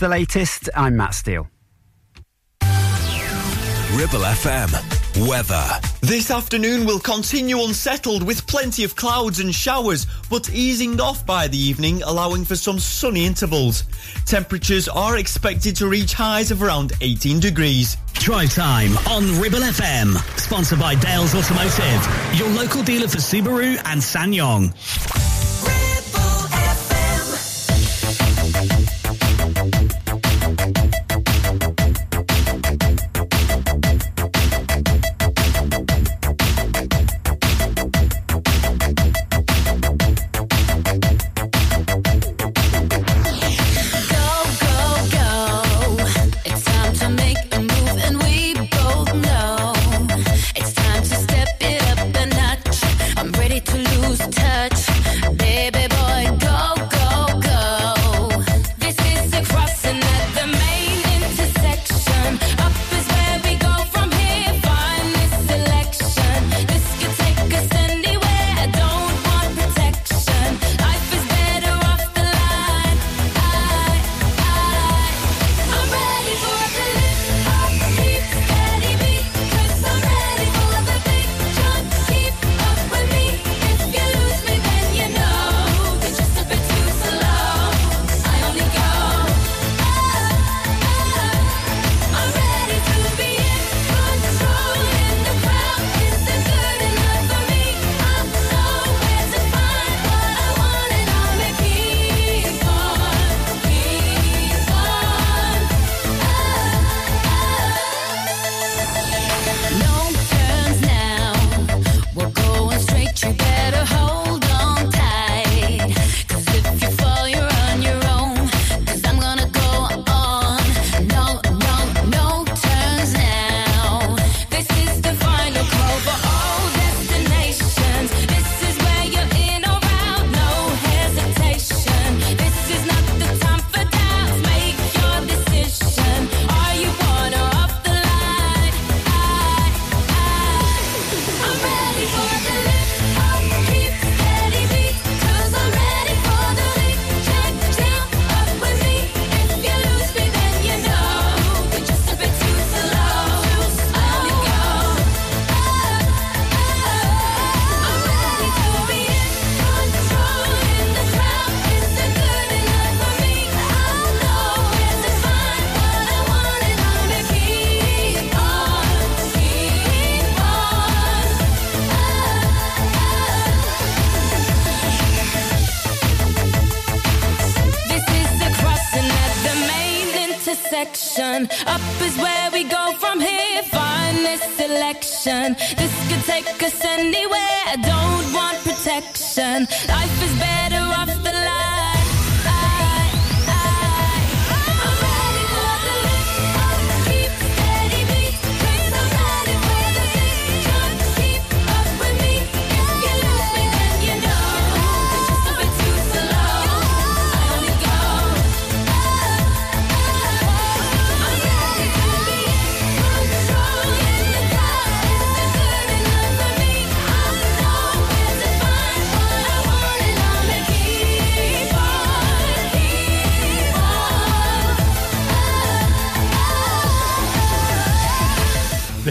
the latest. I'm Matt Steele. Ribble FM. Weather. This afternoon will continue unsettled with plenty of clouds and showers, but easing off by the evening, allowing for some sunny intervals. Temperatures are expected to reach highs of around 18 degrees. Drive time on Ribble FM. Sponsored by Dales Automotive, your local dealer for Subaru and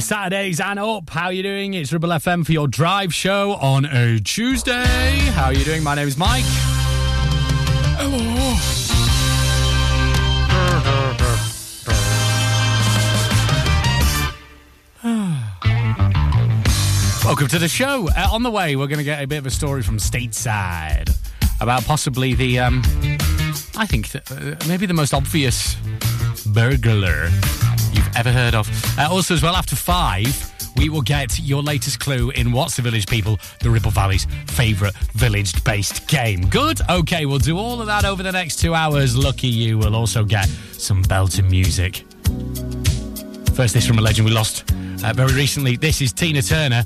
Saturdays and up. How are you doing? It's Ribble FM for your drive show on a Tuesday. How are you doing? My name is Mike. Hello. Welcome to the show. Uh, on the way, we're going to get a bit of a story from stateside about possibly the, um, I think, uh, maybe the most obvious burglar ever heard of. Uh, also, as well, after five, we will get your latest clue in What's the Village People, the Ribble Valley's favourite village based game. Good? Okay, we'll do all of that over the next two hours. Lucky you will also get some belting music. First, this from a legend we lost uh, very recently. This is Tina Turner.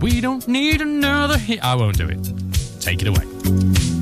We don't need another hit. I won't do it. Take it away.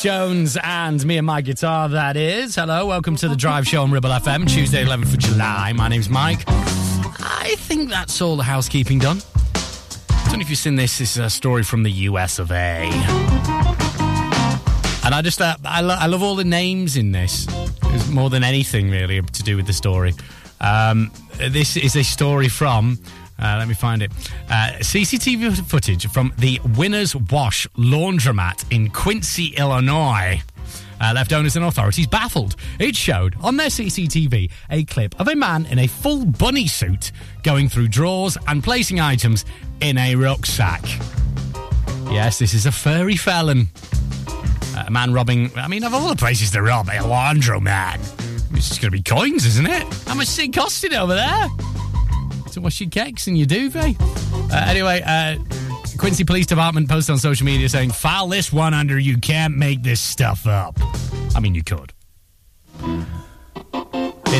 Jones and me and my guitar, that is. Hello, welcome to the Drive Show on Ribble FM, Tuesday, 11th of July. My name's Mike. I think that's all the housekeeping done. I don't know if you've seen this. This is a story from the US of A. And I just, uh, I, lo- I love all the names in this. It's more than anything, really, to do with the story. Um, this is a story from, uh, let me find it, uh, CCTV footage from the Winners Wash laundromat in Quincy, Illinois. Uh, left owners and authorities baffled. It showed on their CCTV a clip of a man in a full bunny suit going through drawers and placing items in a rucksack. Yes, this is a furry felon. Uh, a man robbing, I mean, of all the places to rob, a laundromat. It's just going to be coins, isn't it? How much is it costing over there? To wash your cakes and your duvet. Uh, anyway, uh, Quincy Police Department posted on social media saying, file this one under you can't make this stuff up. I mean, you could. In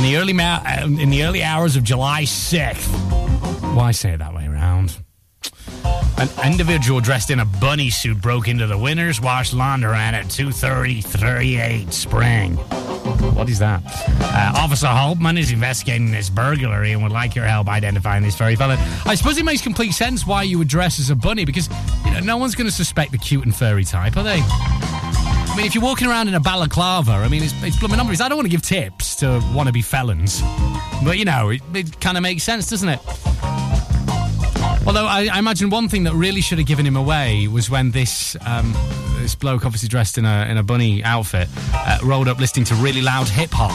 the early ma- uh, in the early hours of July 6th. Why say it that way around? An individual dressed in a bunny suit broke into the Winners Wash Laundromat at 2:30:38 Spring. What is that? Uh, Officer Holtman is investigating this burglary and would like your help identifying this furry fella. I suppose it makes complete sense why you would dress as a bunny because you know, no one's going to suspect the cute and furry type, are they? I mean, if you're walking around in a balaclava, I mean, it's, it's blooming numbers. I don't want to give tips to wannabe felons, but you know, it, it kind of makes sense, doesn't it? Although I, I imagine one thing that really should have given him away was when this um, this bloke, obviously dressed in a in a bunny outfit, uh, rolled up listening to really loud hip hop.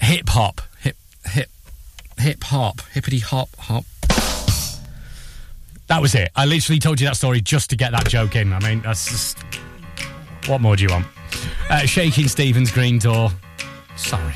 Hip hop, hip hip hip hop, hippity hop hop. That was it. I literally told you that story just to get that joke in. I mean, that's just. What more do you want? Uh, Shakin' Stevens green door. Sorry.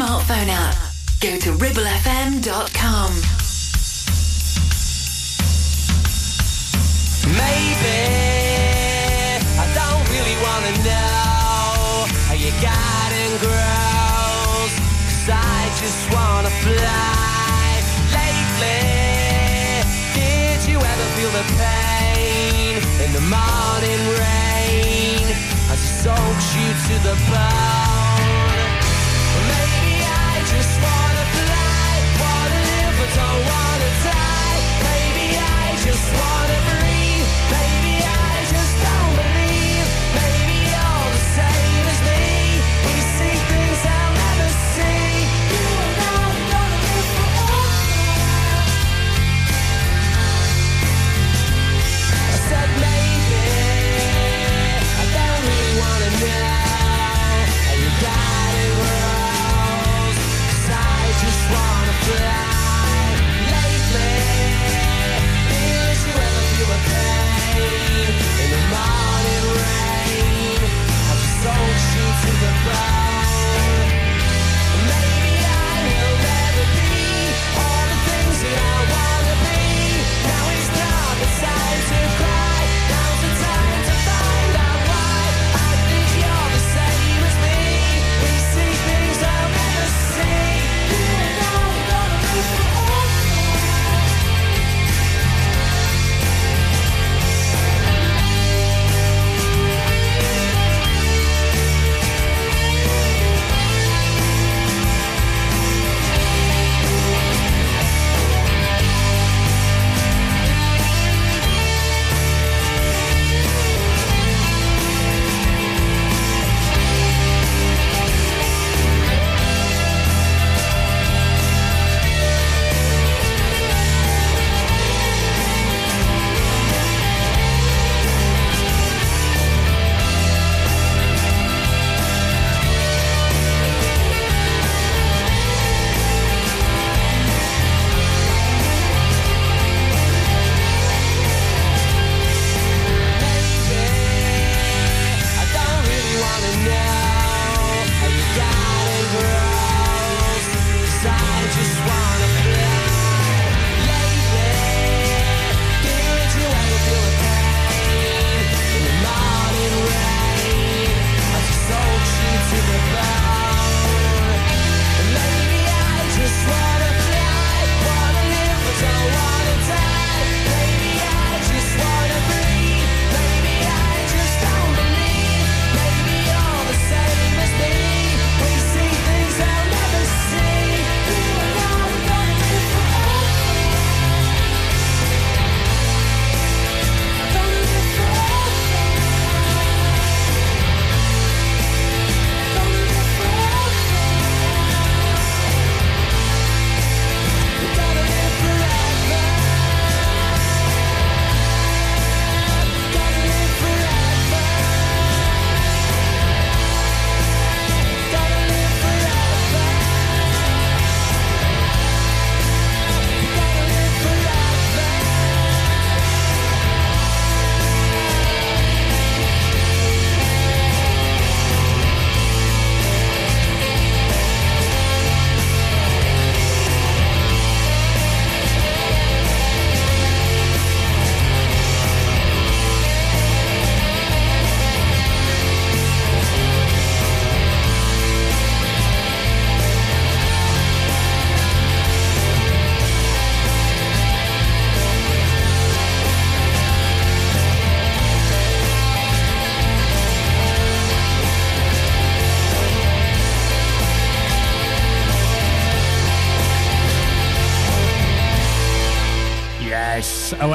smartphone app, go to ribblefm.com. Maybe I don't really want to know how your garden grows, cause I just want to fly. Lately, did you ever feel the pain in the morning rain as it soaks you to the bone?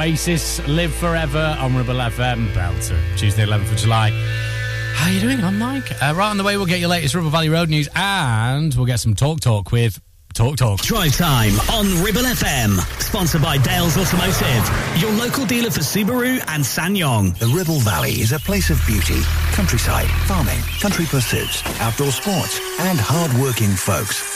Oasis, Live Forever on Ribble FM, Belter, Tuesday 11th of July. How are you doing? I'm Mike. Uh, right on the way, we'll get your latest Ribble Valley Road news and we'll get some Talk Talk with Talk Talk. Drive time on Ribble FM. Sponsored by Dales Automotive, your local dealer for Subaru and SsangYong. The Ribble Valley is a place of beauty, countryside, farming, country pursuits, outdoor sports, and hard-working folks.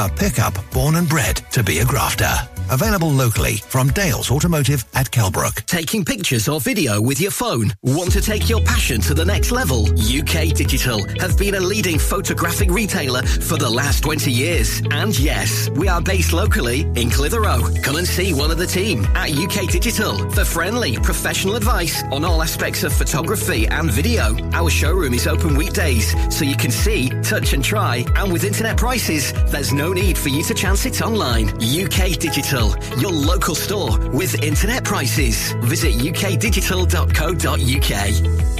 a pickup born and bred to be a grafter. Available locally from Dales Automotive at Kelbrook. Taking pictures or video with your phone? Want to take your passion to the next level? UK Digital have been a leading photographic retailer for the last 20 years. And yes, we are based locally in Clitheroe. Come and see one of the team at UK Digital for friendly, professional advice on all aspects of photography and video. Our showroom is open weekdays, so you can see, touch and try. And with internet prices, there's no need for you to chance it online. UK Digital, your local store with internet prices. Visit ukdigital.co.uk.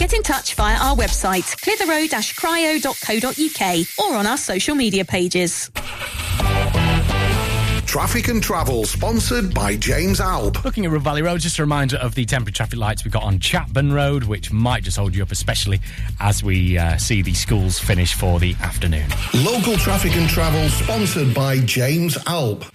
Get in touch via our website, clitheroe-cryo.co.uk or on our social media pages. Traffic and Travel, sponsored by James Alb. Looking at Ribble Valley Road, just a reminder of the temporary traffic lights we've got on Chapman Road, which might just hold you up, especially as we uh, see the schools finish for the afternoon. Local Traffic and Travel, sponsored by James Alb.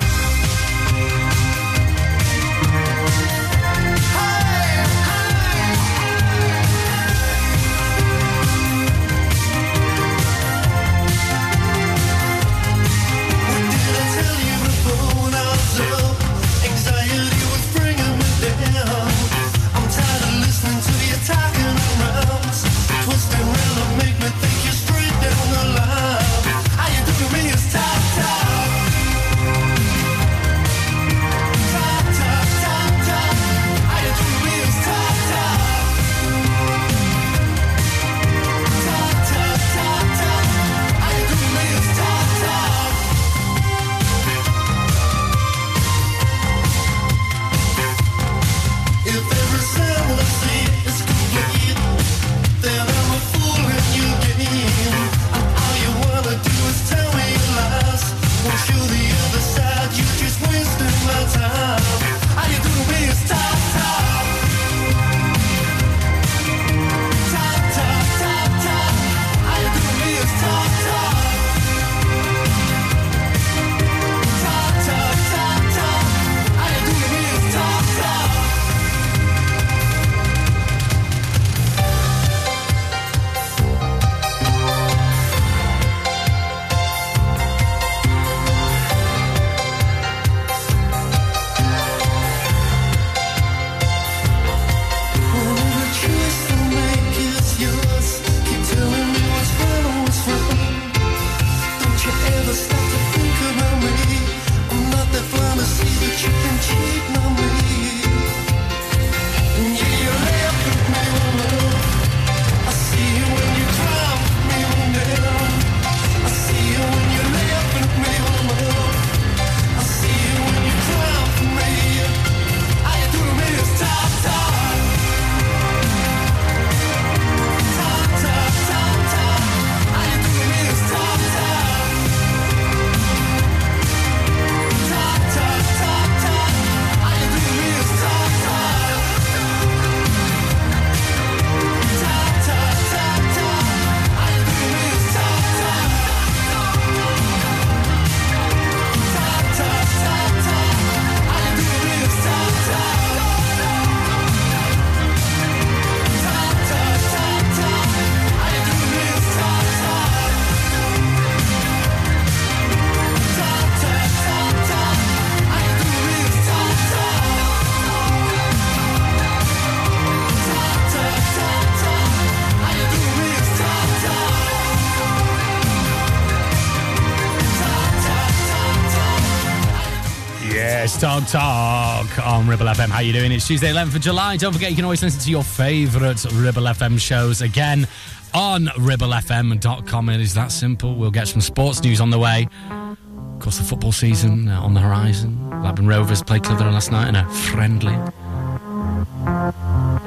Let's Talk Talk on Ribble FM. How you doing? It's Tuesday, 11th of July. Don't forget you can always listen to your favourite Ribble FM shows again on ribblefm.com. It is that simple. We'll get some sports news on the way. Of course, the football season uh, on the horizon. Blackburn Rovers played Clitheroe last night in a friendly.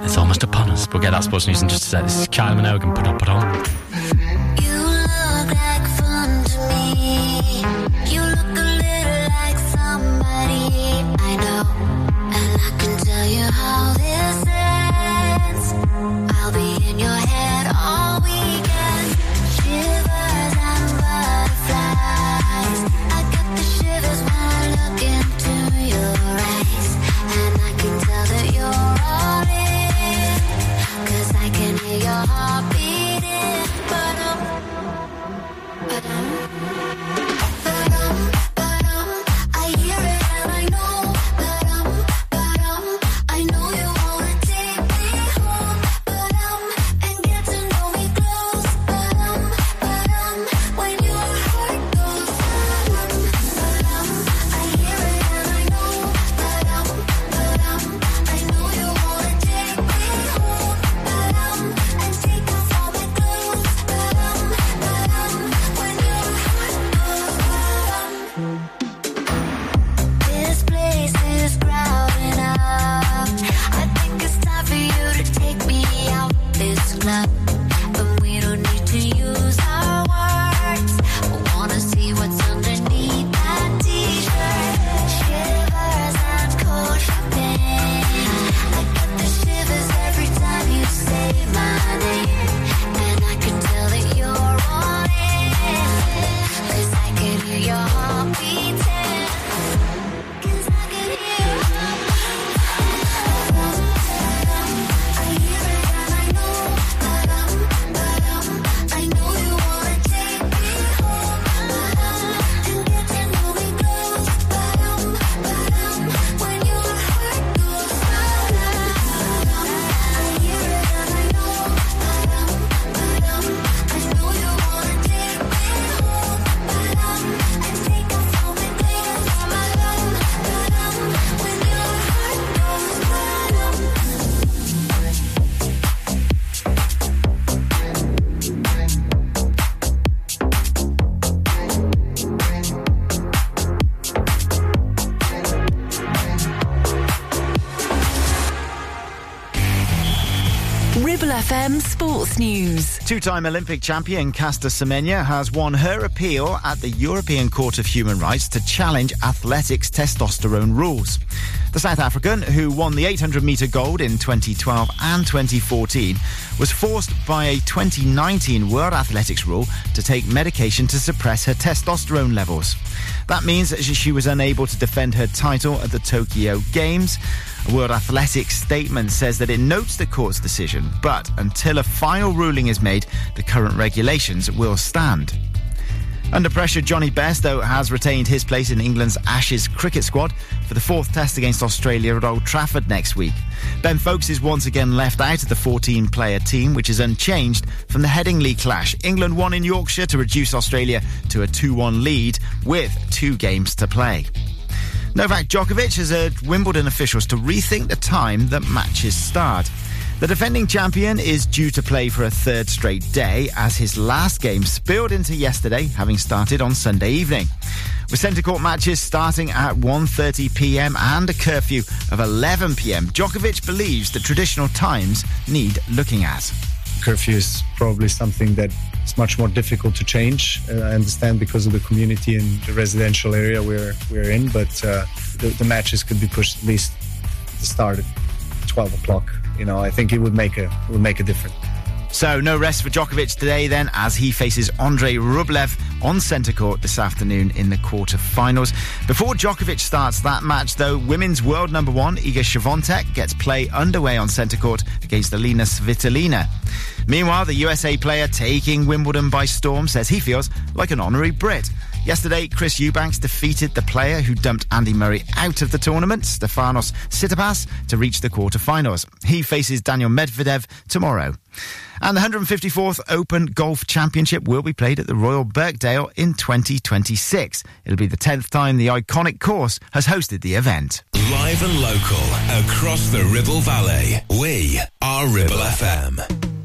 It's almost upon us. We'll get that sports news in just a sec. This is Kylie Minogue and Padam, Padam. News. Two time Olympic champion Caster Semenya has won her appeal at the European Court of Human Rights to challenge athletics testosterone rules. The South African, who won the 800 metre gold in 2012 and 2014, was forced by a 2019 World Athletics rule to take medication to suppress her testosterone levels. That means she was unable to defend her title at the Tokyo Games. World Athletics statement says that it notes the court's decision, but until a final ruling is made, the current regulations will stand. Under pressure, Jonny Bairstow has retained his place in England's Ashes cricket squad for the fourth test against Australia at Old Trafford next week. Ben Foakes is once again left out of the 14 player team, which is unchanged from the Headingley clash. England won in Yorkshire to reduce Australia to a 2 1 lead with two games to play. Novak Djokovic has urged Wimbledon officials to rethink the time that matches start. The defending champion is due to play for a third straight day as his last game spilled into yesterday, having started on Sunday evening. With centre court matches starting at 1:30 p.m. and a curfew of 11 p.m., Djokovic believes the traditional times need looking at. curfew is probably something that is much more difficult to change. Uh, I understand because of the community and the residential area we're we're in, but uh, the, the matches could be pushed at least to start at 12 o'clock. You know, I think it would make a would make a difference. So, no rest for Djokovic today, then, as he faces Andrei Rublev on centre court this afternoon in the quarter-finals. Before Djokovic starts that match, though, women's world number one, Iga Swiatek, gets play underway on centre court against Elina Svitolina. Meanwhile, the USA player taking Wimbledon by storm says he feels like an honorary Brit. Yesterday, Chris Eubanks defeated the player who dumped Andy Murray out of the tournament, Stefanos Tsitsipas, to reach the quarterfinals. He faces Daniil Medvedev tomorrow. And the 154th Open Golf Championship will be played at the Royal Birkdale in 2026. It'll be the 10th time the iconic course has hosted the event. Live and local across the Ribble Valley. We are Ribble FM.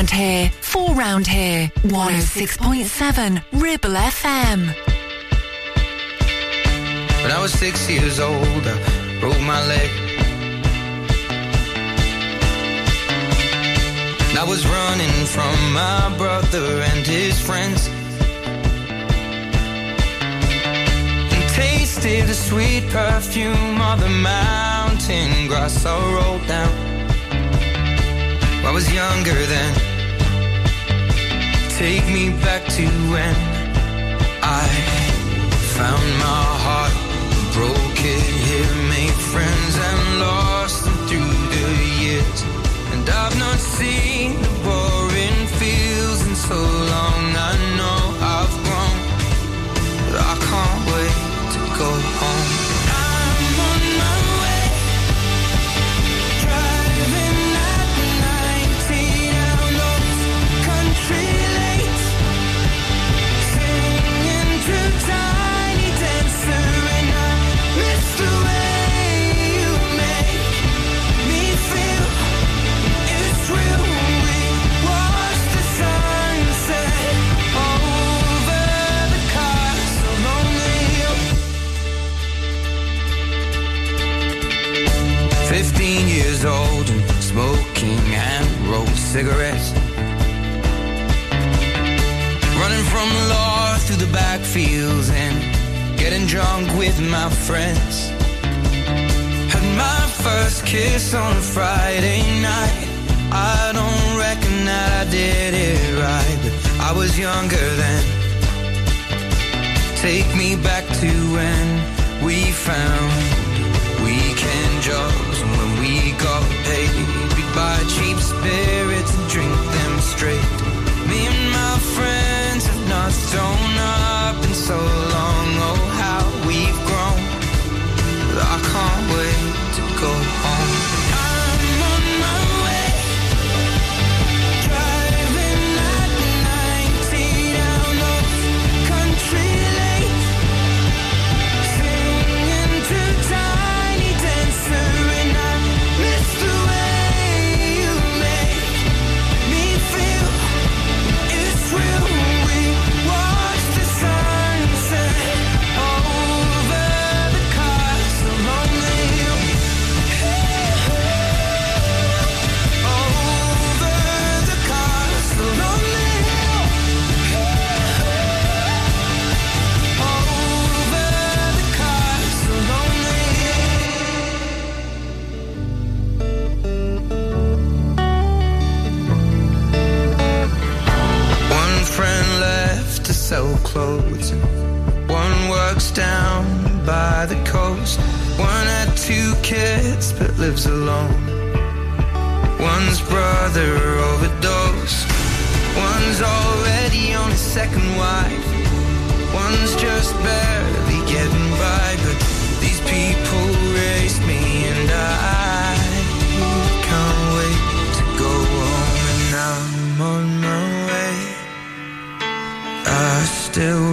Round here, for round here. 106.7 Ribble FM. When I was six years old, I broke my leg. I was running from my brother and his friends. And tasted the sweet perfume of the mountain grass I rolled down. I was younger then. Take me back to when I found my heart, broke it here, made friends and lost them through the years. And I've not seen my friends. Had my first kiss on a Friday night. I don't reckon that I did it right, but I was younger then. Take me back to when we found weekend jobs and when we got paid. We'd buy cheap spirits and drink them straight. Me and my friends have not thrown up in so long. Oh, grown. But I can't wait to go home. Down by the coast. One had two kids but lives alone. One's brother overdosed. One's already on his second wife. One's just barely getting by. But these people raised me and I can't wait to go home. And I'm on my way. I still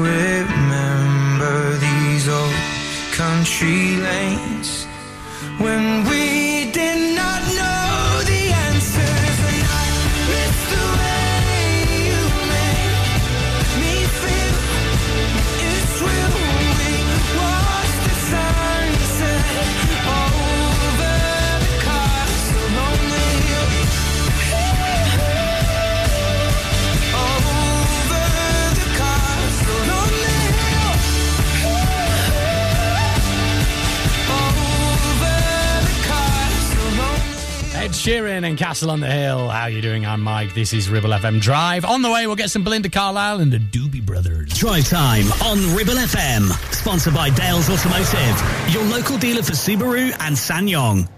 Sheeran and Castle on the Hill. How you doing? I'm Mike. This is Ribble FM Drive. On the way, we'll get some Belinda Carlisle and the Doobie Brothers. Drive time on Ribble FM. Sponsored by Dales Automotive, your local dealer for Subaru and SsangYong.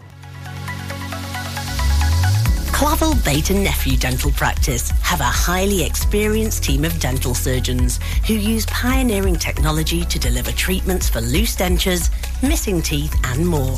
Clavel Bait and Nephew Dental Practice have a highly experienced team of dental surgeons who use pioneering technology to deliver treatments for loose dentures, missing teeth, and more.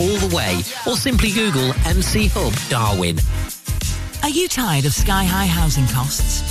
all the way, or simply Google MC Hub Darwin. Are you tired of sky-high housing costs?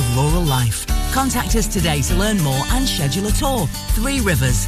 rural life. Contact us today to learn more and schedule a tour. Three Rivers,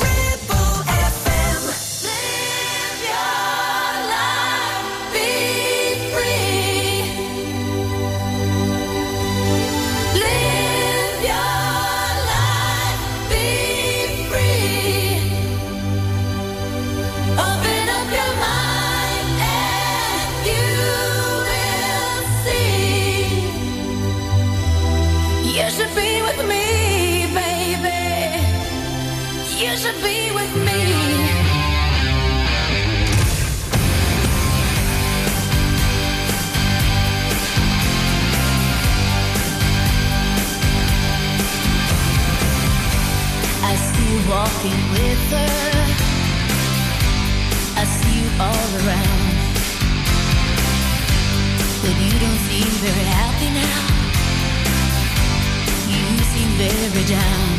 Walking with her. I see you all around. But you don't seem very happy now. You seem very down.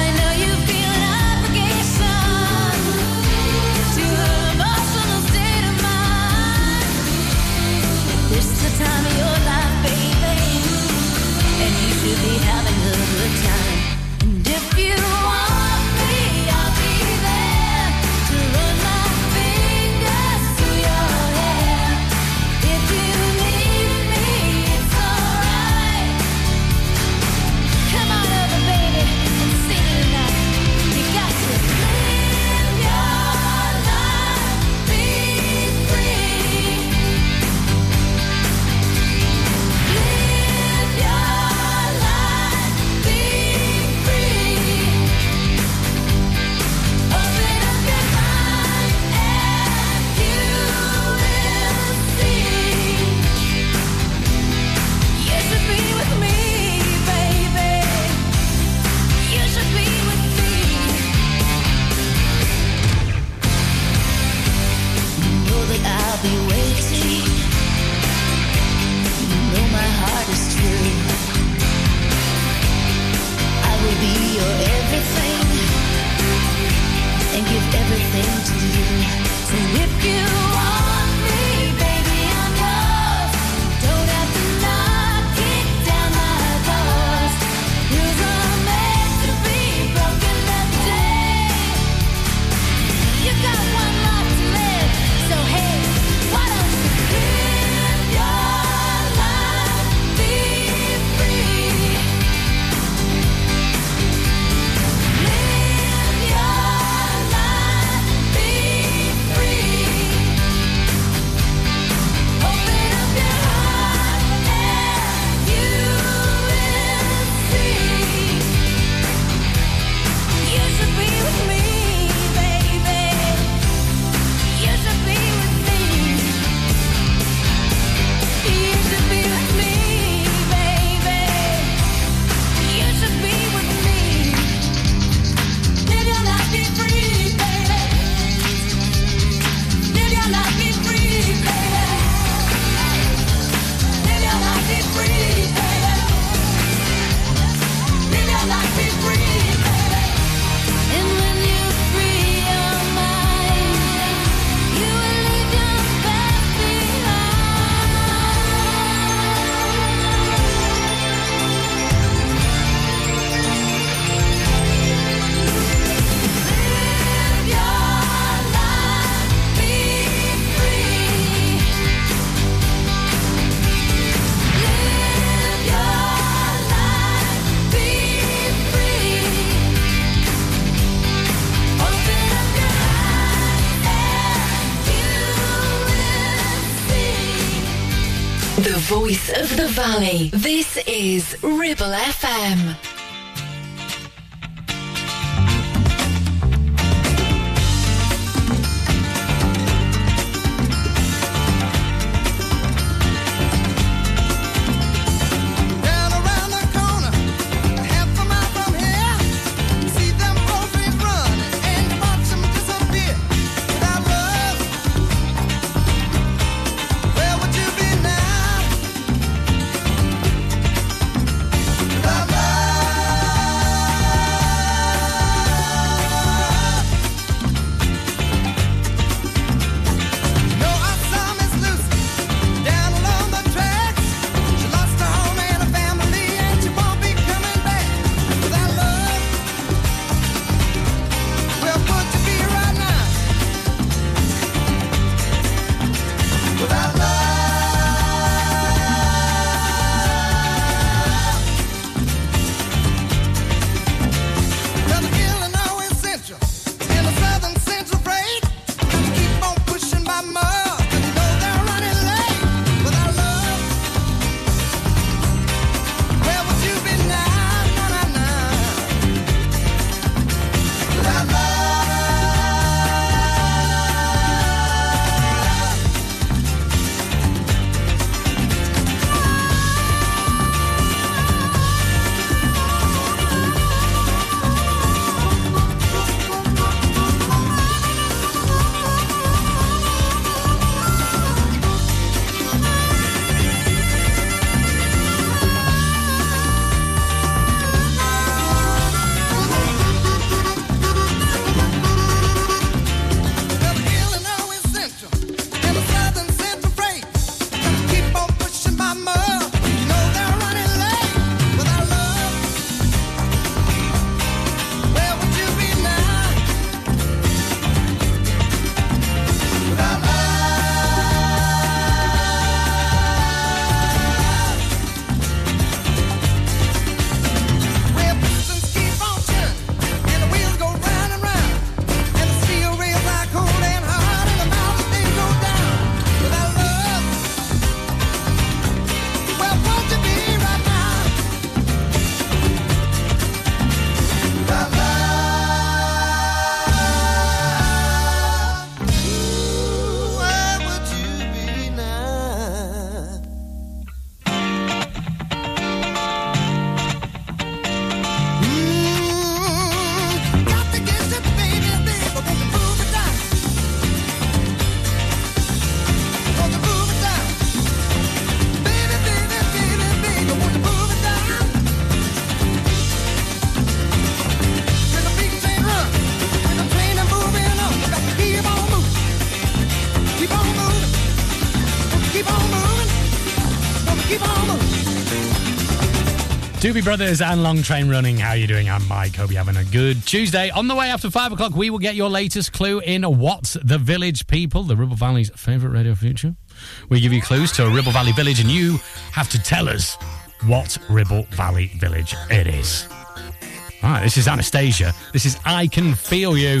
I know you Money. Doobie Brothers and Long Train Running. How are you doing? I'm Mike. Hope you're having a good Tuesday. On the way after five o'clock, we will get your latest clue in What's the Village People, the Ribble Valley's favourite radio feature. We give you clues to a Ribble Valley village, and you have to tell us what Ribble Valley village it is. All right, this is Anastasia. This is I Can Feel You.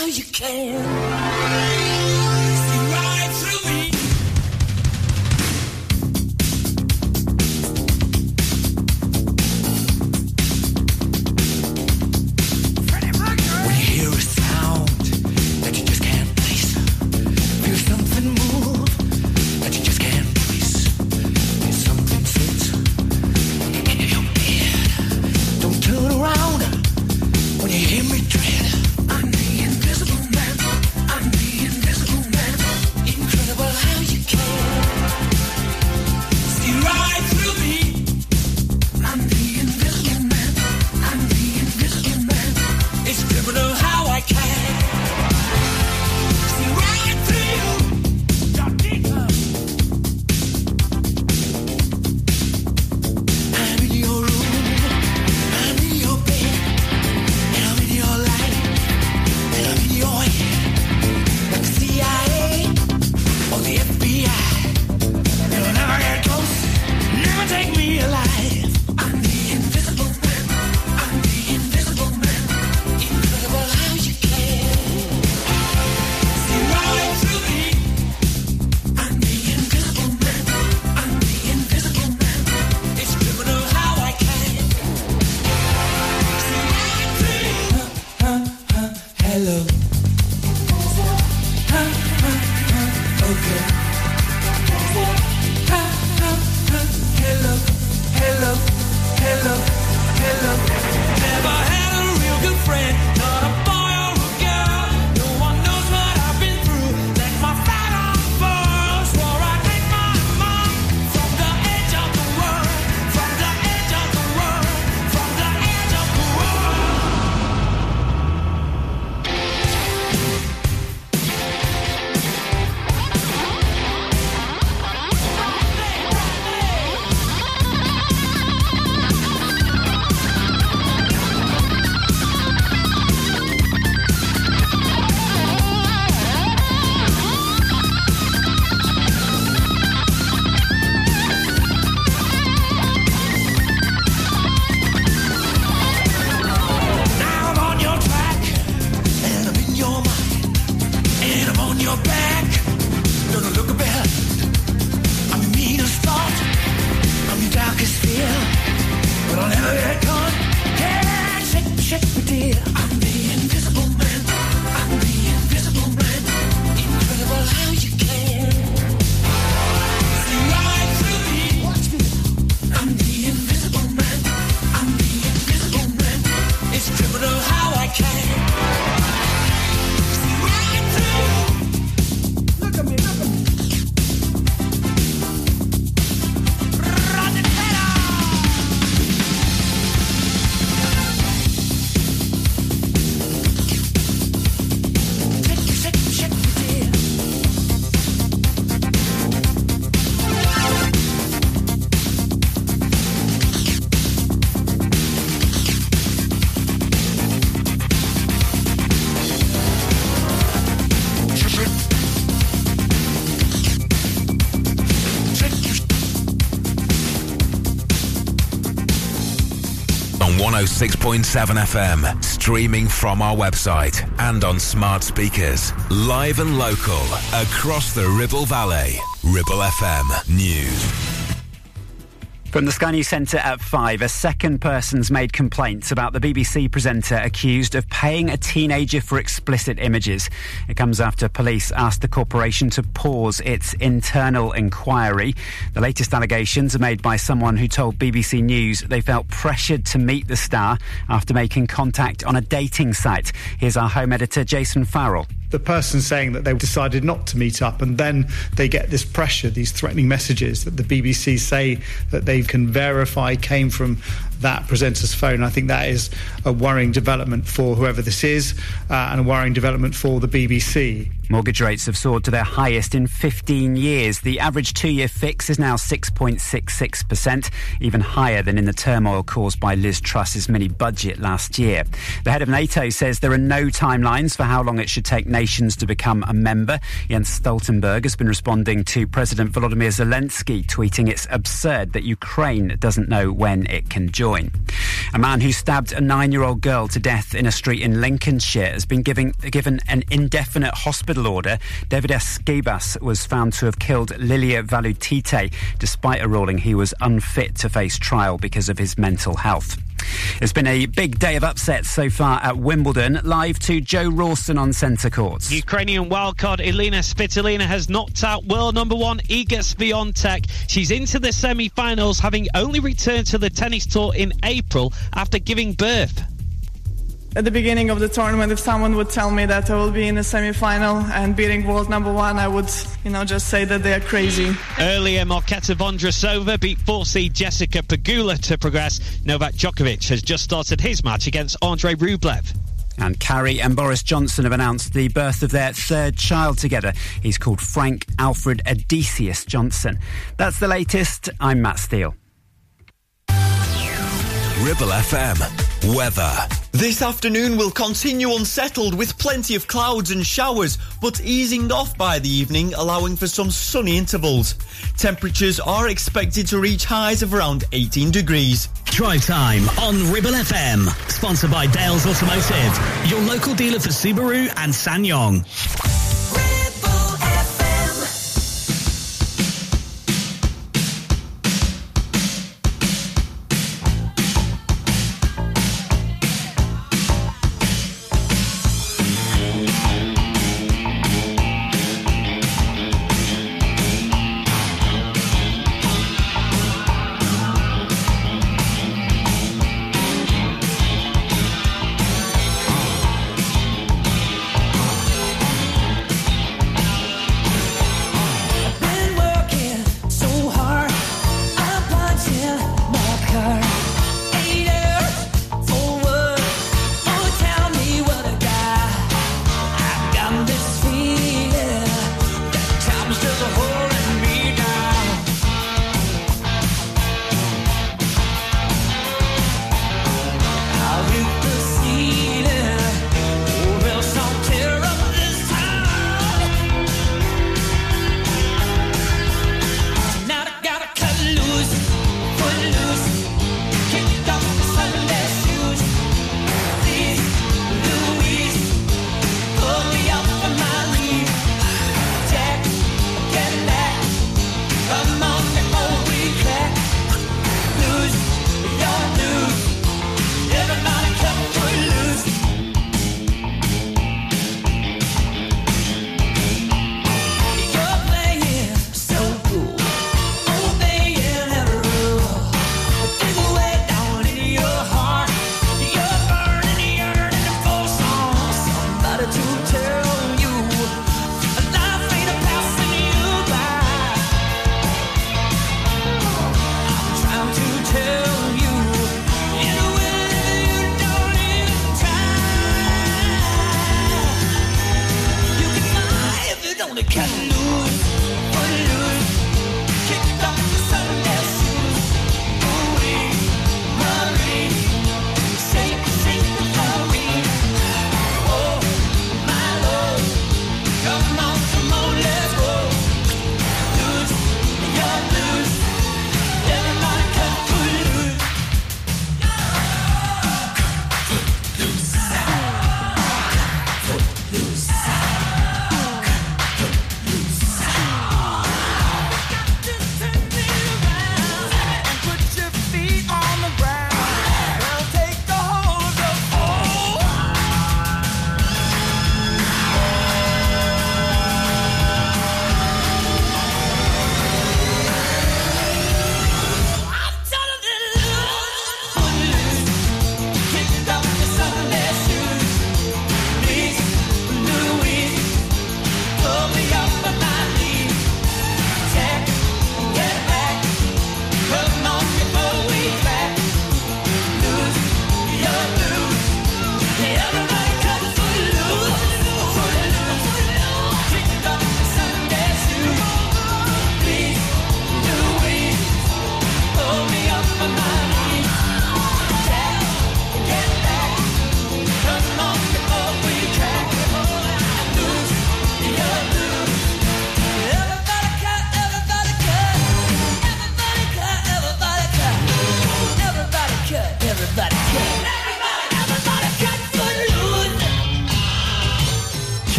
106.7 FM, streaming from our website and on smart speakers. Live and local across the Ribble Valley. Ribble FM News. From the Sky News Centre at five, a second person's made complaints about the BBC presenter accused of paying a teenager for explicit images. It comes after police asked the corporation to pause its internal inquiry. The latest allegations are made by someone who told BBC News they felt pressured to meet the star after making contact on a dating site. Here's our home editor, Jason Farrell. The person saying that they decided not to meet up, and then they get this pressure, these threatening messages that the BBC say that they can verify came from that presenter's phone. I think that is a worrying development for whoever this is, uh, and a worrying development for the BBC. Mortgage rates have soared to their highest in 15 years. The average two year fix is now 6.66%, even higher than in the turmoil caused by Liz Truss's mini budget last year. The head of NATO says there are no timelines for how long it should take nations to become a member. Jens Stoltenberg has been responding to President Volodymyr Zelensky, tweeting it's absurd that Ukraine doesn't know when it can join. A man who stabbed a nine-year-old girl to death in a street in Lincolnshire has been giving, given an indefinite hospital order. Deividas Skebas was found to have killed Lilia Valutyte, despite a ruling he was unfit to face trial because of his mental health. It's been a big day of upsets so far at Wimbledon. Live to Joe Rawson on centre courts. Ukrainian wildcard Elina Svitolina has knocked out world number one Iga Swiatek. She's into the semi-finals, having only returned to the tennis tour in April after giving birth. At the beginning of the tournament, if someone would tell me that I will be in the semi-final and beating world number one, I would, you know, just say that they are crazy. Earlier, Marketa Vondrousova beat 4C Jessica Pegula to progress. Novak Djokovic has just started his match against Andrei Rublev. And Carrie and Boris Johnson have announced the birth of their third child together. He's called Frank Alfred Odysseus Johnson. That's the latest. I'm Matt Steele. Ribble FM. Weather. This afternoon will continue unsettled with plenty of clouds and showers, but easing off by the evening, allowing for some sunny intervals. Temperatures are expected to reach highs of around 18 degrees. Drive time on Ribble FM. Sponsored by Dales Automotive, your local dealer for Subaru and SsangYong.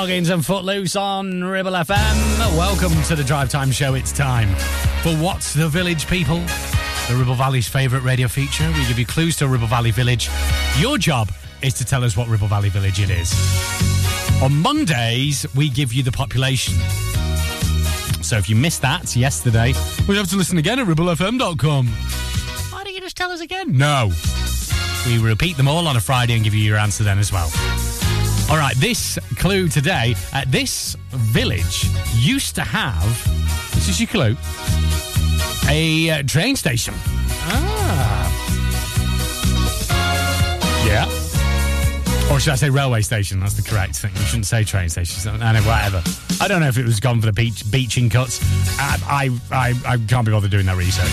Kenny Loggins and Footloose on Ribble FM. Welcome to the Drive Time Show. It's time for What's the Village, people? The Ribble Valley's favourite radio feature. We give you clues to a Ribble Valley Village. Your job is to tell us what Ribble Valley Village it is. On Mondays, we give you the population. So if you missed that yesterday, we'll have to listen again at ribblefm.com. Why don't you just tell us again? No. We repeat them all on a Friday and give you your answer then as well. All right, this clue today. Uh, this village used to have, this is your clue, a uh, train station. Ah. Yeah. Or should I say railway station? That's the correct thing. You shouldn't say train station. I know, whatever. I don't know if it was gone for the beach, beaching cuts. I, I, I, I can't be bothered doing that research.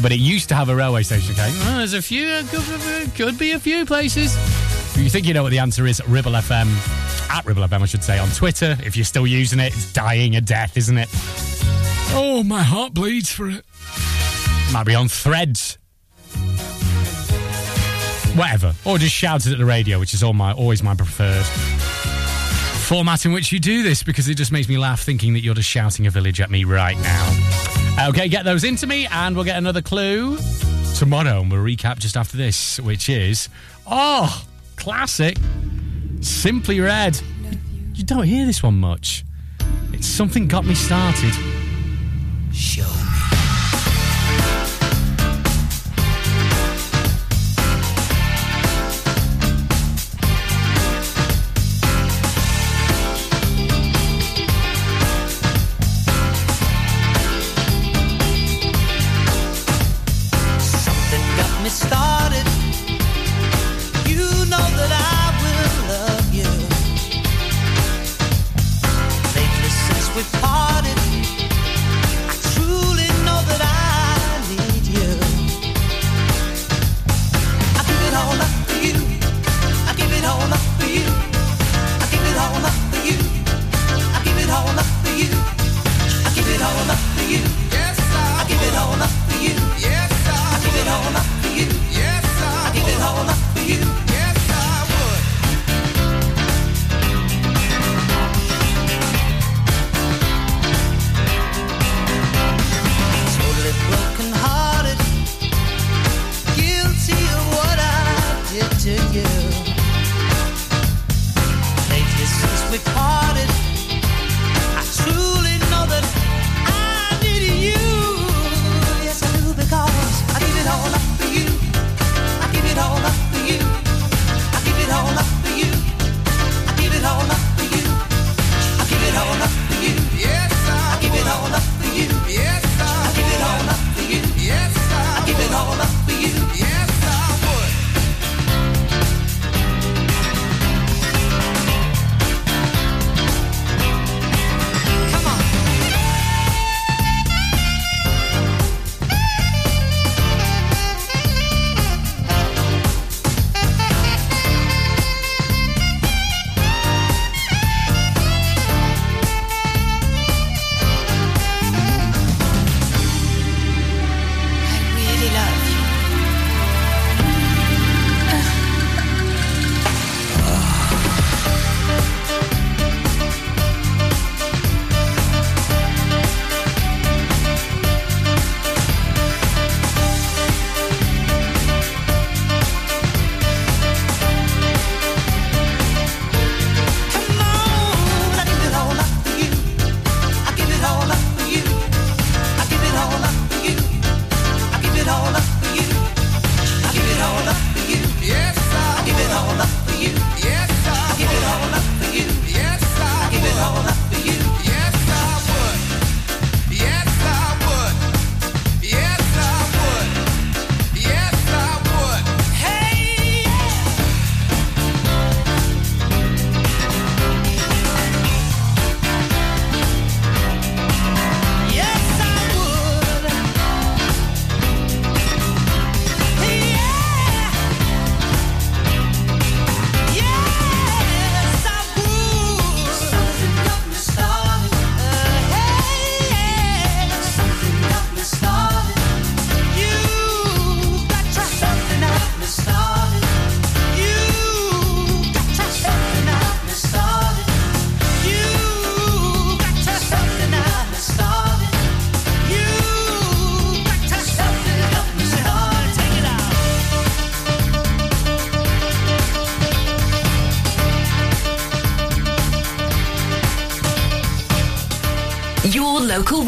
But it used to have a railway station, okay? Well, there's a few, uh, could, could be a few places. You think you know what the answer is, Ribble FM, at Ribble FM, I should say, on Twitter. If you're still using it, it's dying a death, isn't it? Oh, my heart bleeds for it. Might be on threads. Whatever. Or just shout it at the radio, which is all my always my preferred format in which you do this because it just makes me laugh thinking that you're just shouting a village at me right now. Okay, get those into me and we'll get another clue tomorrow and we'll recap just after this, which is oh, classic. Simply Red. You don't hear this one much. It's something got me started. Show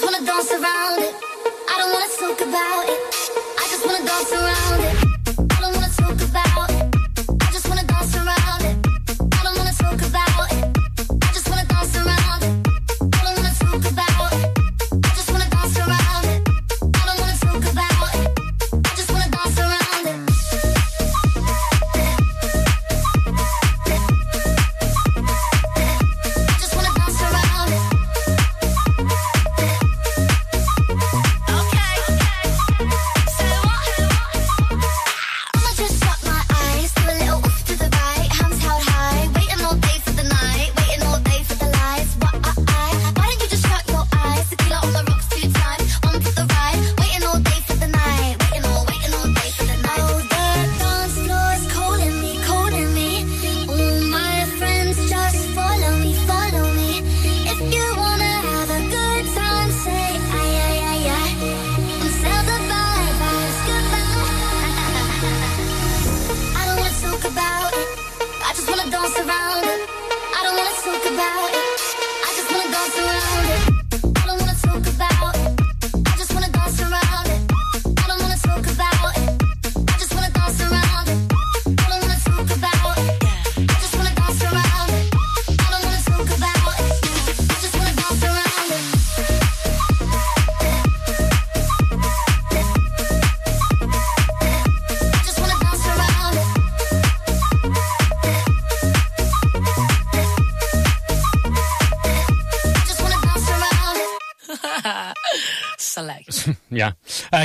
just wanna dance around it. I don't wanna talk about it. I just wanna dance around it.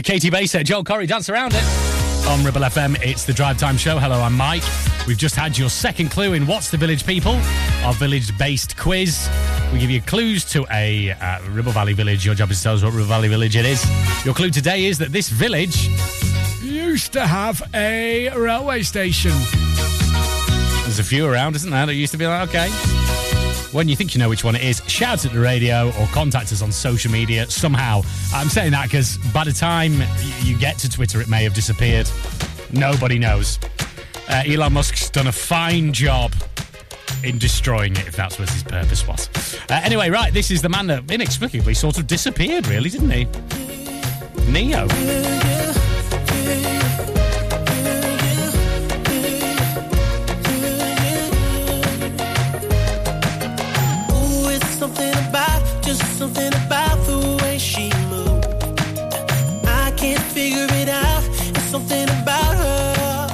Caity Baser, Joel Corry, dance around it. On Ribble FM, it's the Drive Time Show. Hello, I'm Mike. We've just had your second clue in What's the Village People, our village based quiz. We give you clues to a uh, Ribble Valley village. Your job is to tell us what Ribble Valley village it is. Your clue today is that this village used to have a railway station. There's a few around, isn't there? That used to be like, okay. When you think you know which one it is, shout at the radio or contact us on social media somehow. I'm saying that because by the time you get to Twitter, it may have disappeared. Nobody knows. Uh, Elon Musk's done a fine job in destroying it, if that's what his purpose was. Uh, anyway, right, this is the man that inexplicably sort of disappeared, really, didn't he? Ne-Yo. Something about the way she moved. I can't figure it out. It's something about her.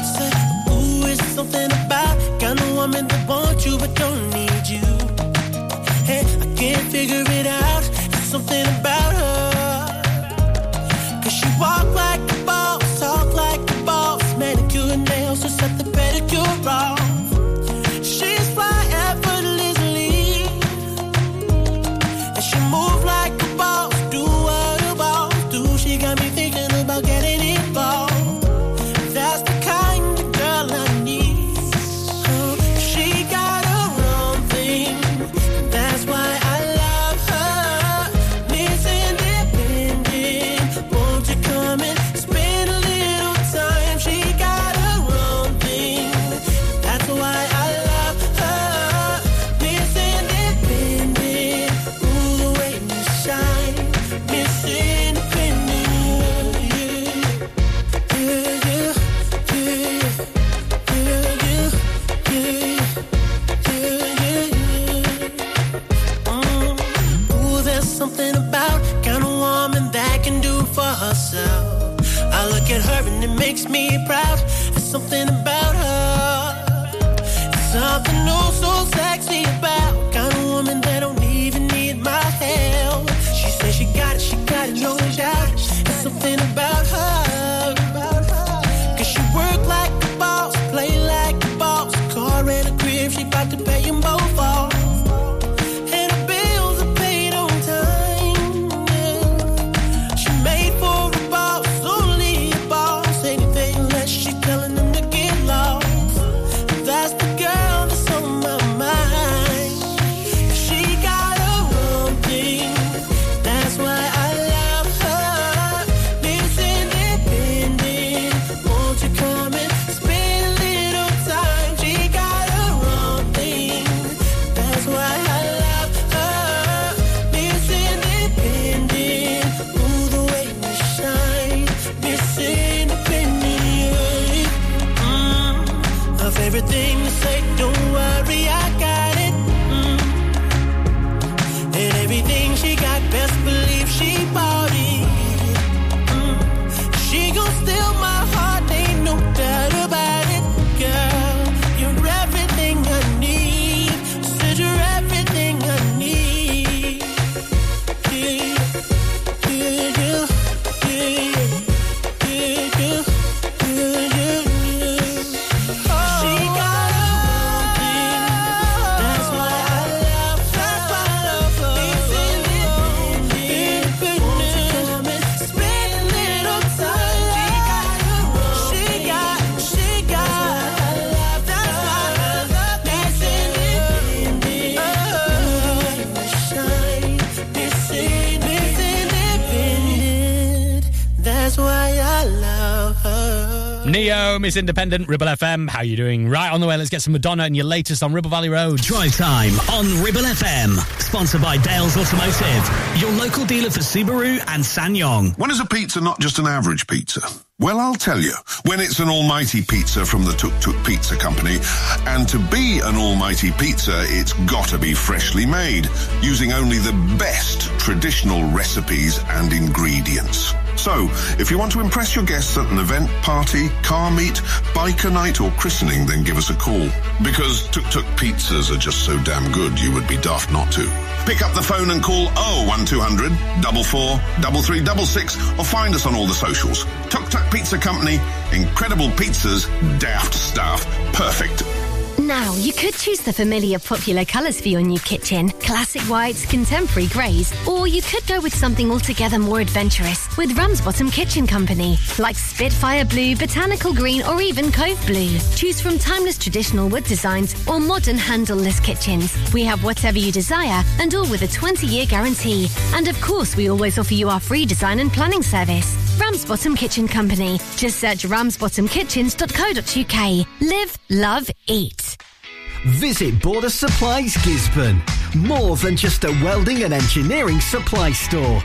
It's like, ooh, it's something about kind of woman that wants you but don't need you. Hey, I can't figure it Ne-Yo, Miss Independent, Ribble FM. How you doing? Right on the way. Let's get some Madonna and your latest on Ribble Valley Road. Drive time on Ribble FM. Sponsored by Dales Automotive, your local dealer for Subaru and SsangYong. When is a pizza not just an average pizza? Well, I'll tell you. When it's an almighty pizza from the Tuk Tuk Pizza Company, and to be an almighty pizza, it's gotta be freshly made, using only the best traditional recipes and ingredients. So, if you want to impress your guests at an event, party, car meet, biker night, or christening, then give us a call. Because Tuk Tuk pizzas are just so damn good, you would be daft not to. Pick up the phone and call 01200 44 3366 or find us on all the socials. Tuk Tuk Pizza Company, incredible pizzas, daft staff, perfect. Now, you could choose the familiar popular colours for your new kitchen classic whites, contemporary greys, or you could go with something altogether more adventurous with Ramsbottom Kitchen Company, like Spitfire Blue, Botanical Green, or even Cove Blue. Choose from timeless traditional wood designs or modern handleless kitchens. We have whatever you desire and all with a 20 year guarantee. And of course, we always offer you our free design and planning service. Ramsbottom Kitchen Company. Just search ramsbottomkitchens.co.uk. Live, love, eat. Visit Border Supplies Gisburn. More than just a welding and engineering supply store.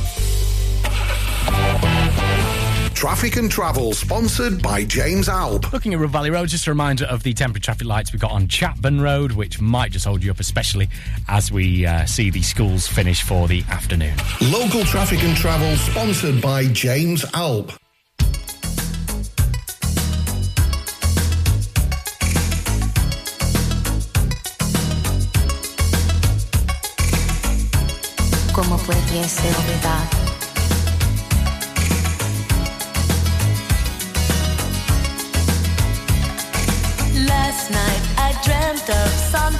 Traffic and travel sponsored by James Alb. Looking at Ribble Valley Road, just a reminder of the temporary traffic lights we've got on Chatburn Road, which might just hold you up, especially as we uh, see the schools finish for the afternoon. Local traffic and travel sponsored by James Alb. ¿Cómo pudiese olvidar? Last night. I dreamt of San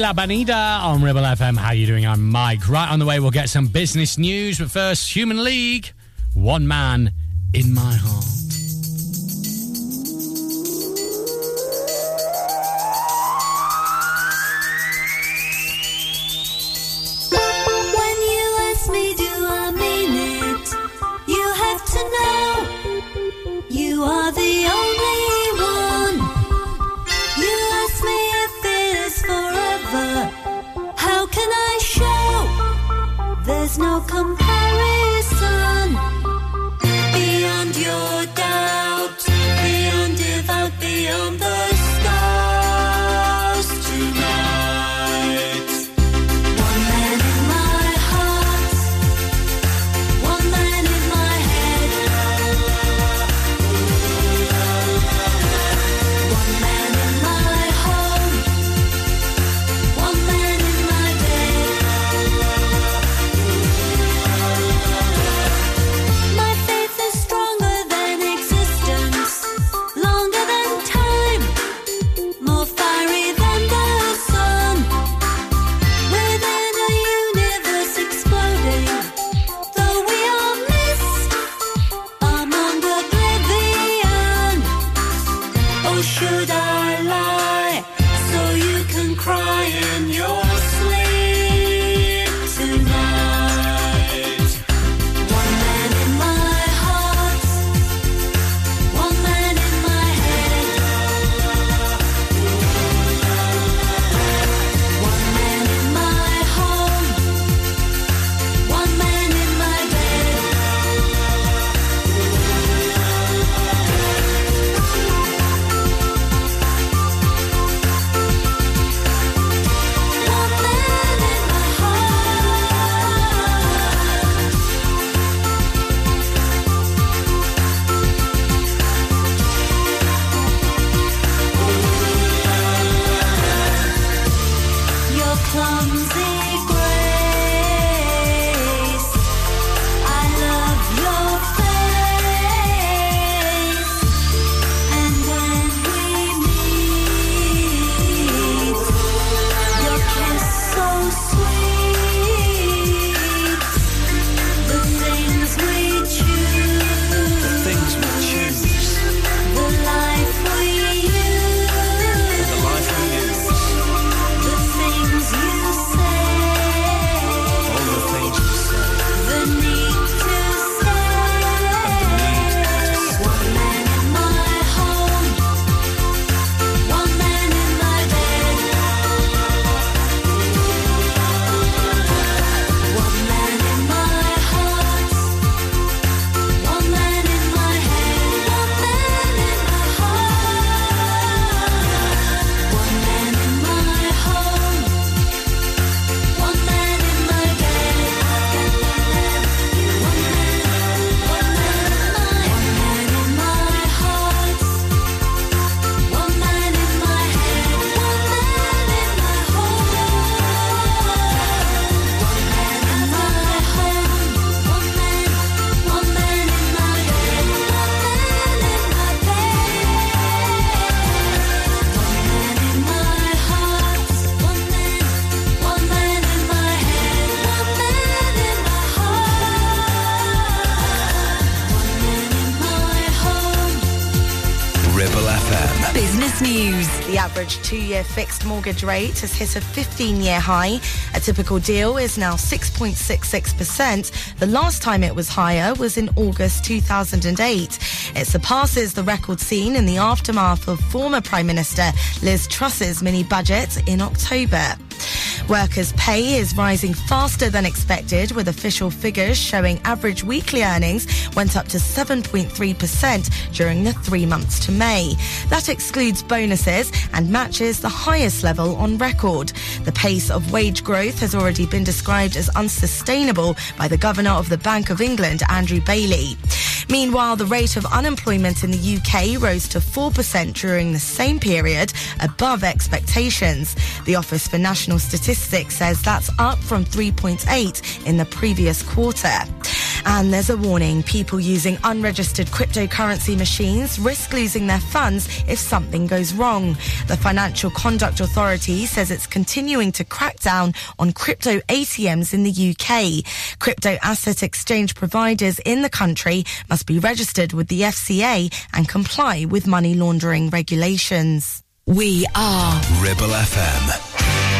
La Bonita on Ribble FM. How you doing? I'm Mike. Right on the way, we'll get some business news. But first, Human League. One man in my heart. Year fixed mortgage rate has hit a 15 year high. A typical deal is now 6.66%. The last time it was higher was in August 2008. It surpasses the record seen in the aftermath of former Prime Minister Liz Truss's mini budget in October. Workers' pay is rising faster than expected, with official figures showing average weekly earnings went up to 7.3% during the three months to May. That excludes bonuses and matches the highest level on record. The pace of wage growth has already been described as unsustainable by the Governor of the Bank of England, Andrew Bailey. Meanwhile, the rate of unemployment in the UK rose to 4% during the same period, above expectations. The Office for National Statistics says that's up from 3.8 in the previous quarter. And there's a warning people using unregistered cryptocurrency machines risk losing their funds if something goes wrong. The Financial Conduct Authority says it's continuing to crack down on crypto ATMs in the UK. Crypto asset exchange providers in the country must be registered with the FCA and comply with money laundering regulations. We are Ribble FM.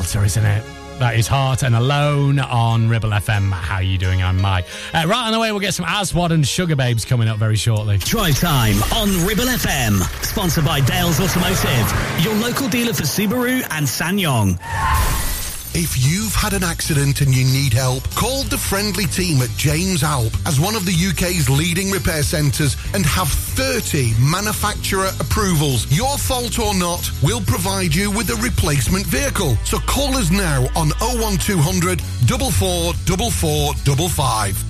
Isn't it? That is Heart and Alone on Ribble FM. How are you doing? I'm Mike. Uh, right on the way, we'll get some Aswad and Sugababes coming up very shortly. Drive time on Ribble FM. Sponsored by Dales Automotive, your local dealer for Subaru and SsangYong. If you've had an accident and you need help, call the friendly team at James Alp as one of the UK's leading repair centres and have 30 manufacturer approvals. Your fault or not, we'll provide you with a replacement vehicle. So call us now on 01200 444455.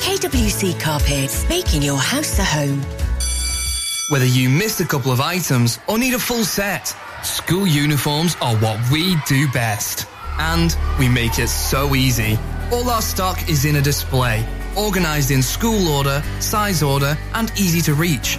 KWC Carpets, making your house a home. Whether you missed a couple of items or need a full set, school uniforms are what we do best. And we make it so easy. All our stock is in a display, organized in school order, size order, and easy to reach.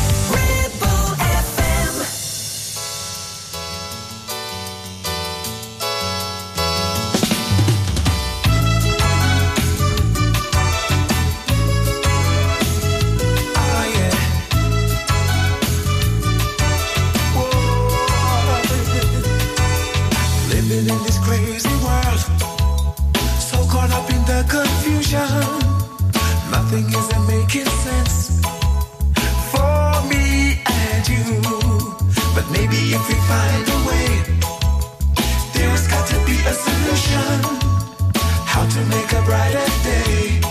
Nothing isn't making sense for me and you. But maybe if we find a way, there's got to be a solution. How to make a brighter day.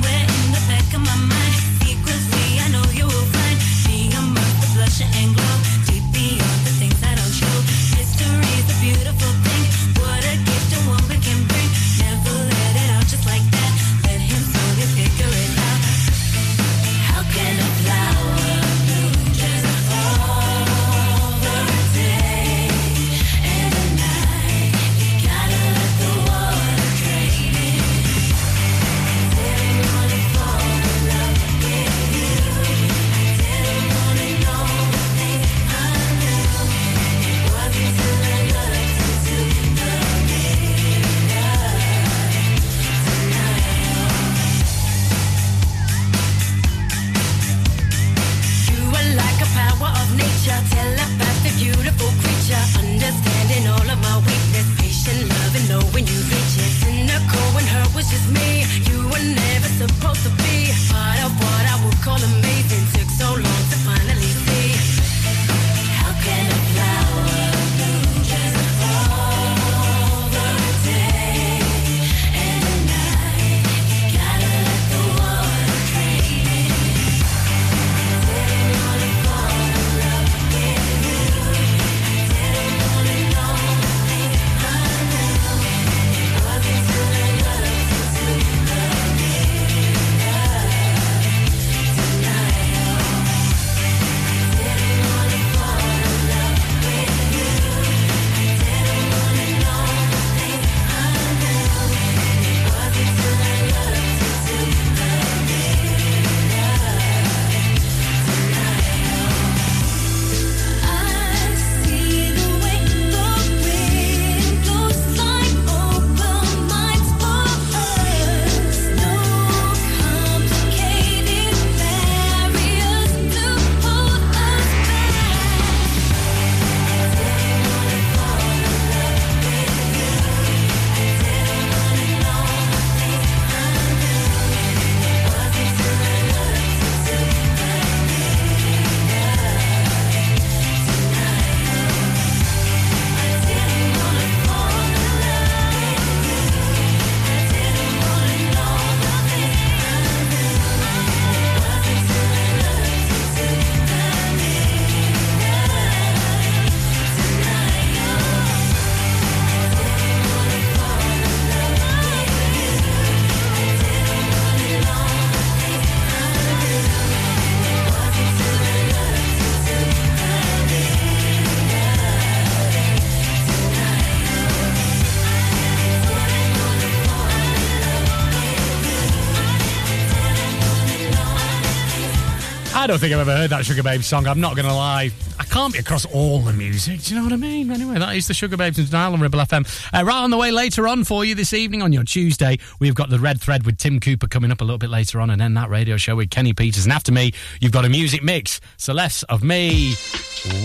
Don't think I've ever heard that Sugababes song. I'm not going to lie. I can't be across all the music. Do you know what I mean? Anyway, that is the Sugababes and Denial on Ribble FM. Uh, right on the way later on for you this evening on your Tuesday, we've got the Red Thread with Tim Cooper coming up a little bit later on, and then that radio show with Kenny Peters. And after me, you've got a music mix. So less of me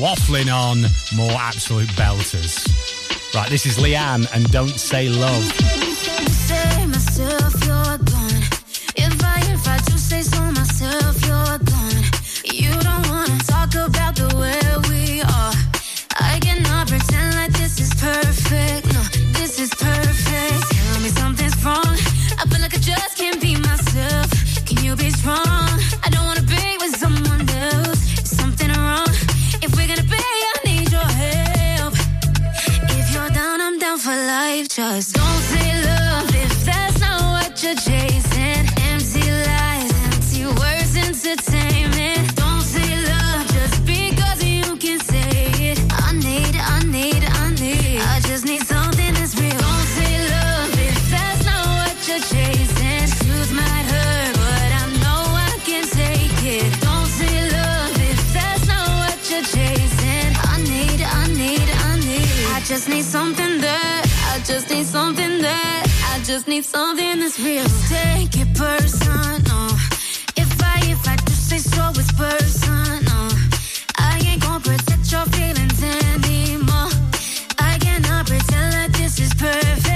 waffling on, more absolute belters. Right, this is Leigh-Anne and Don't Say Love. Don't say love if that's not what you're chasing. Empty lies, empty words, entertainment. Don't say love just because you can say it. I need, I need, I need. I just need something that's real. Don't say love if that's not what you're chasing. Truth might hurt, but I know I can take it. Don't say love if that's not what you're chasing. I need, I need, I need. I just need something that. I just need something that. I just need something that's real. Take it personal. If I, if I just say so, it's personal. I ain't gonna protect your feelings anymore. I cannot pretend like this is perfect.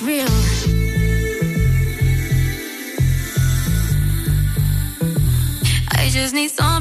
is real. I just need some.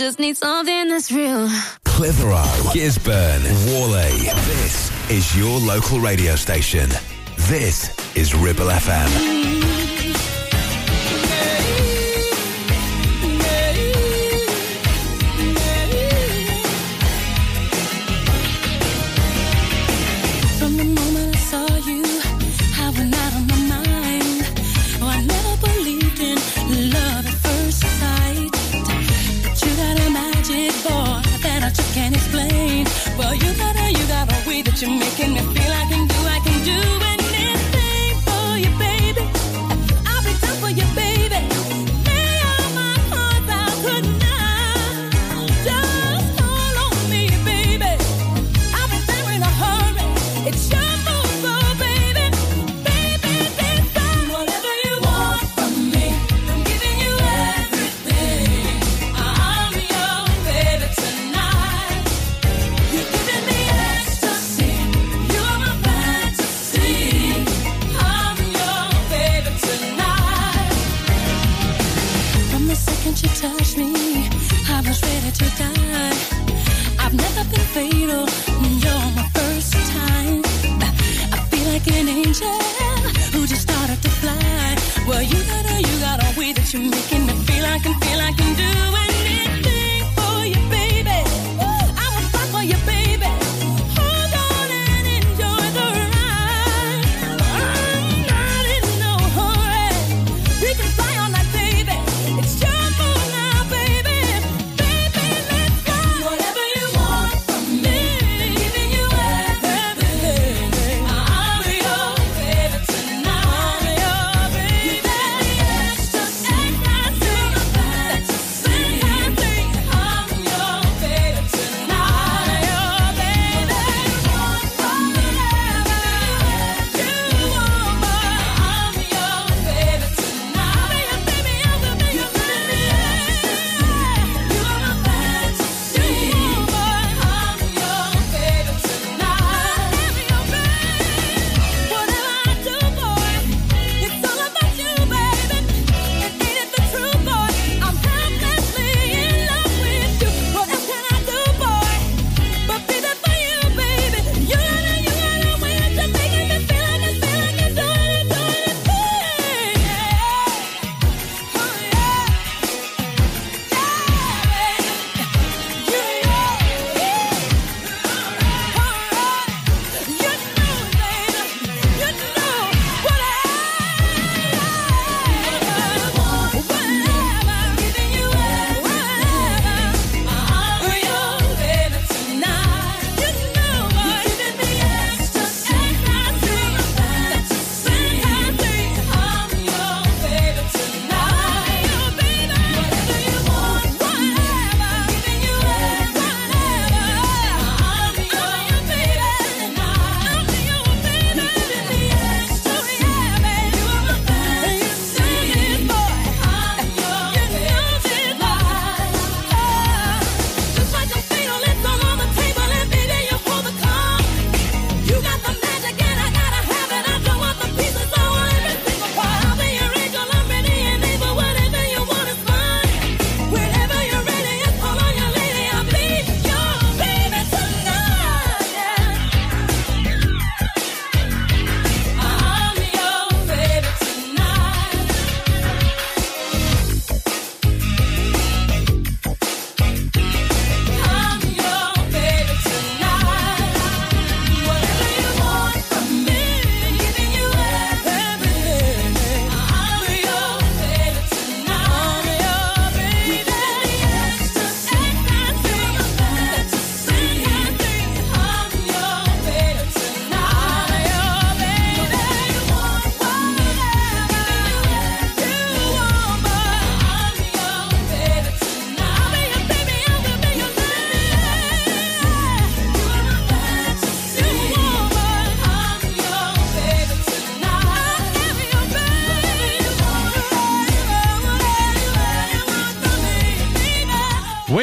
just need something that's real. Clitheroe, Gisburn, Whalley. This is your local radio station. This is Ribble FM. cradle. You're my first time. I feel like an angel.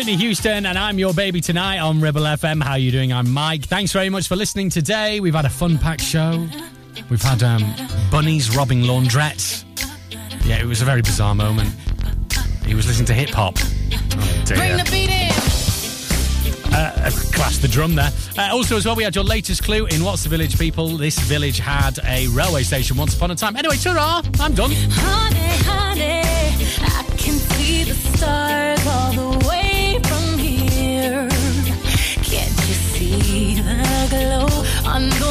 Whitney Houston, and I'm your baby tonight on Ribble FM. How you doing? I'm Mike. Thanks very much for listening today. We've had a fun-packed show. We've had um, bunnies robbing laundrettes. Yeah, it was a very bizarre moment. He was listening to hip hop. Oh, Bring the beat in. Uh, uh clash the drum there. Uh, also, as well, we had your latest clue in What's the Village People. This village had a railway station once upon a time. Anyway, ta I'm done. Honey, honey, I can see the stars. Hello. on the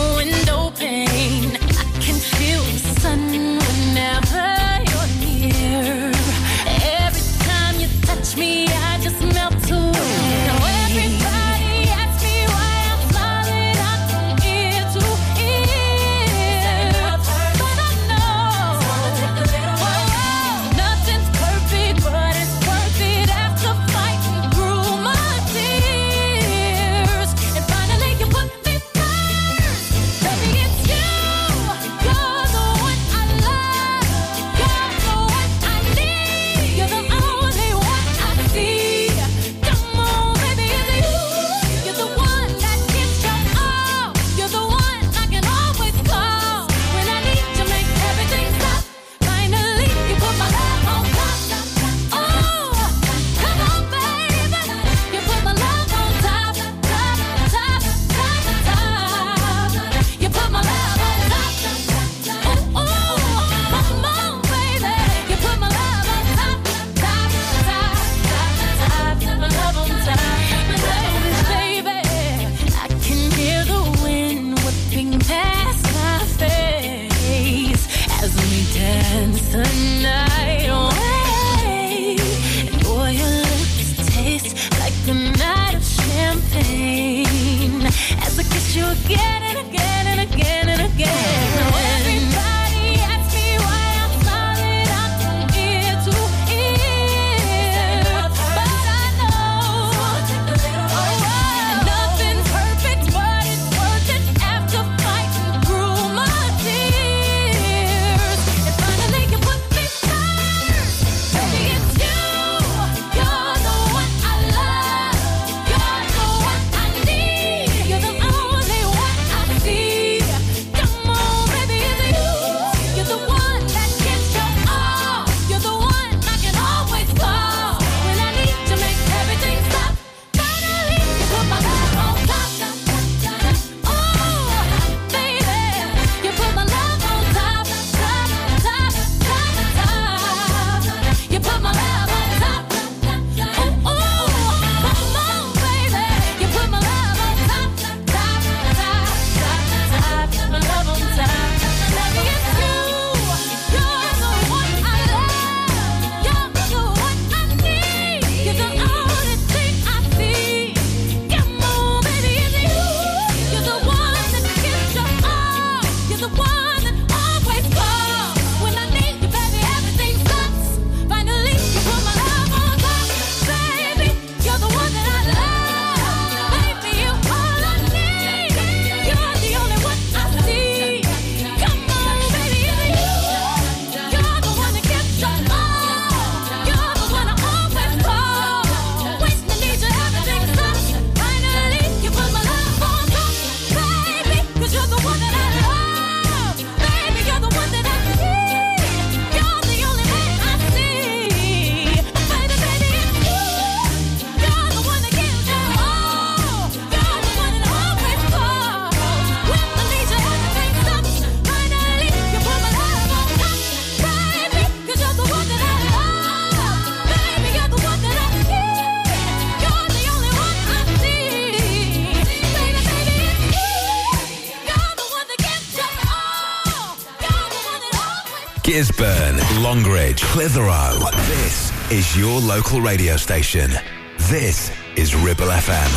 Longridge, Clitheroe. This is your local radio station. This is Ribble FM.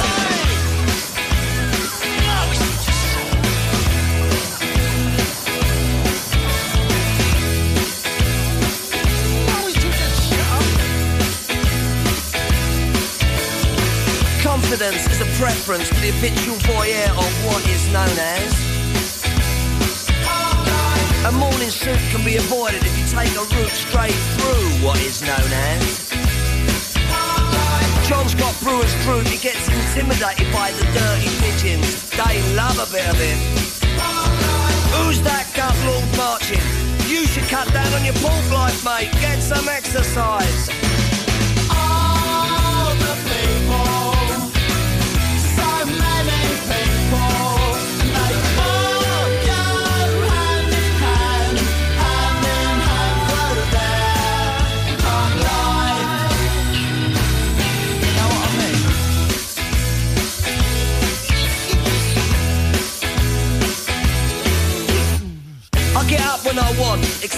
Confidence is a preference for the habitual voyeur of what is known as a morning suit can be avoided if you take a route straight through what is known as. John's got Brewer's droop, he gets intimidated by the dirty pigeons. They love a bit of him. Who's that gut lord marching? You should cut down on your pork life, mate. Get some exercise.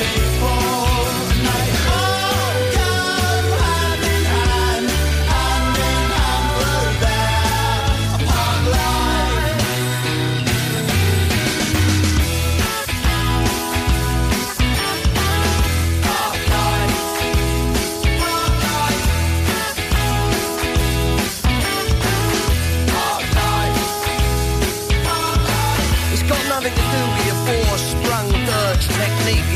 Many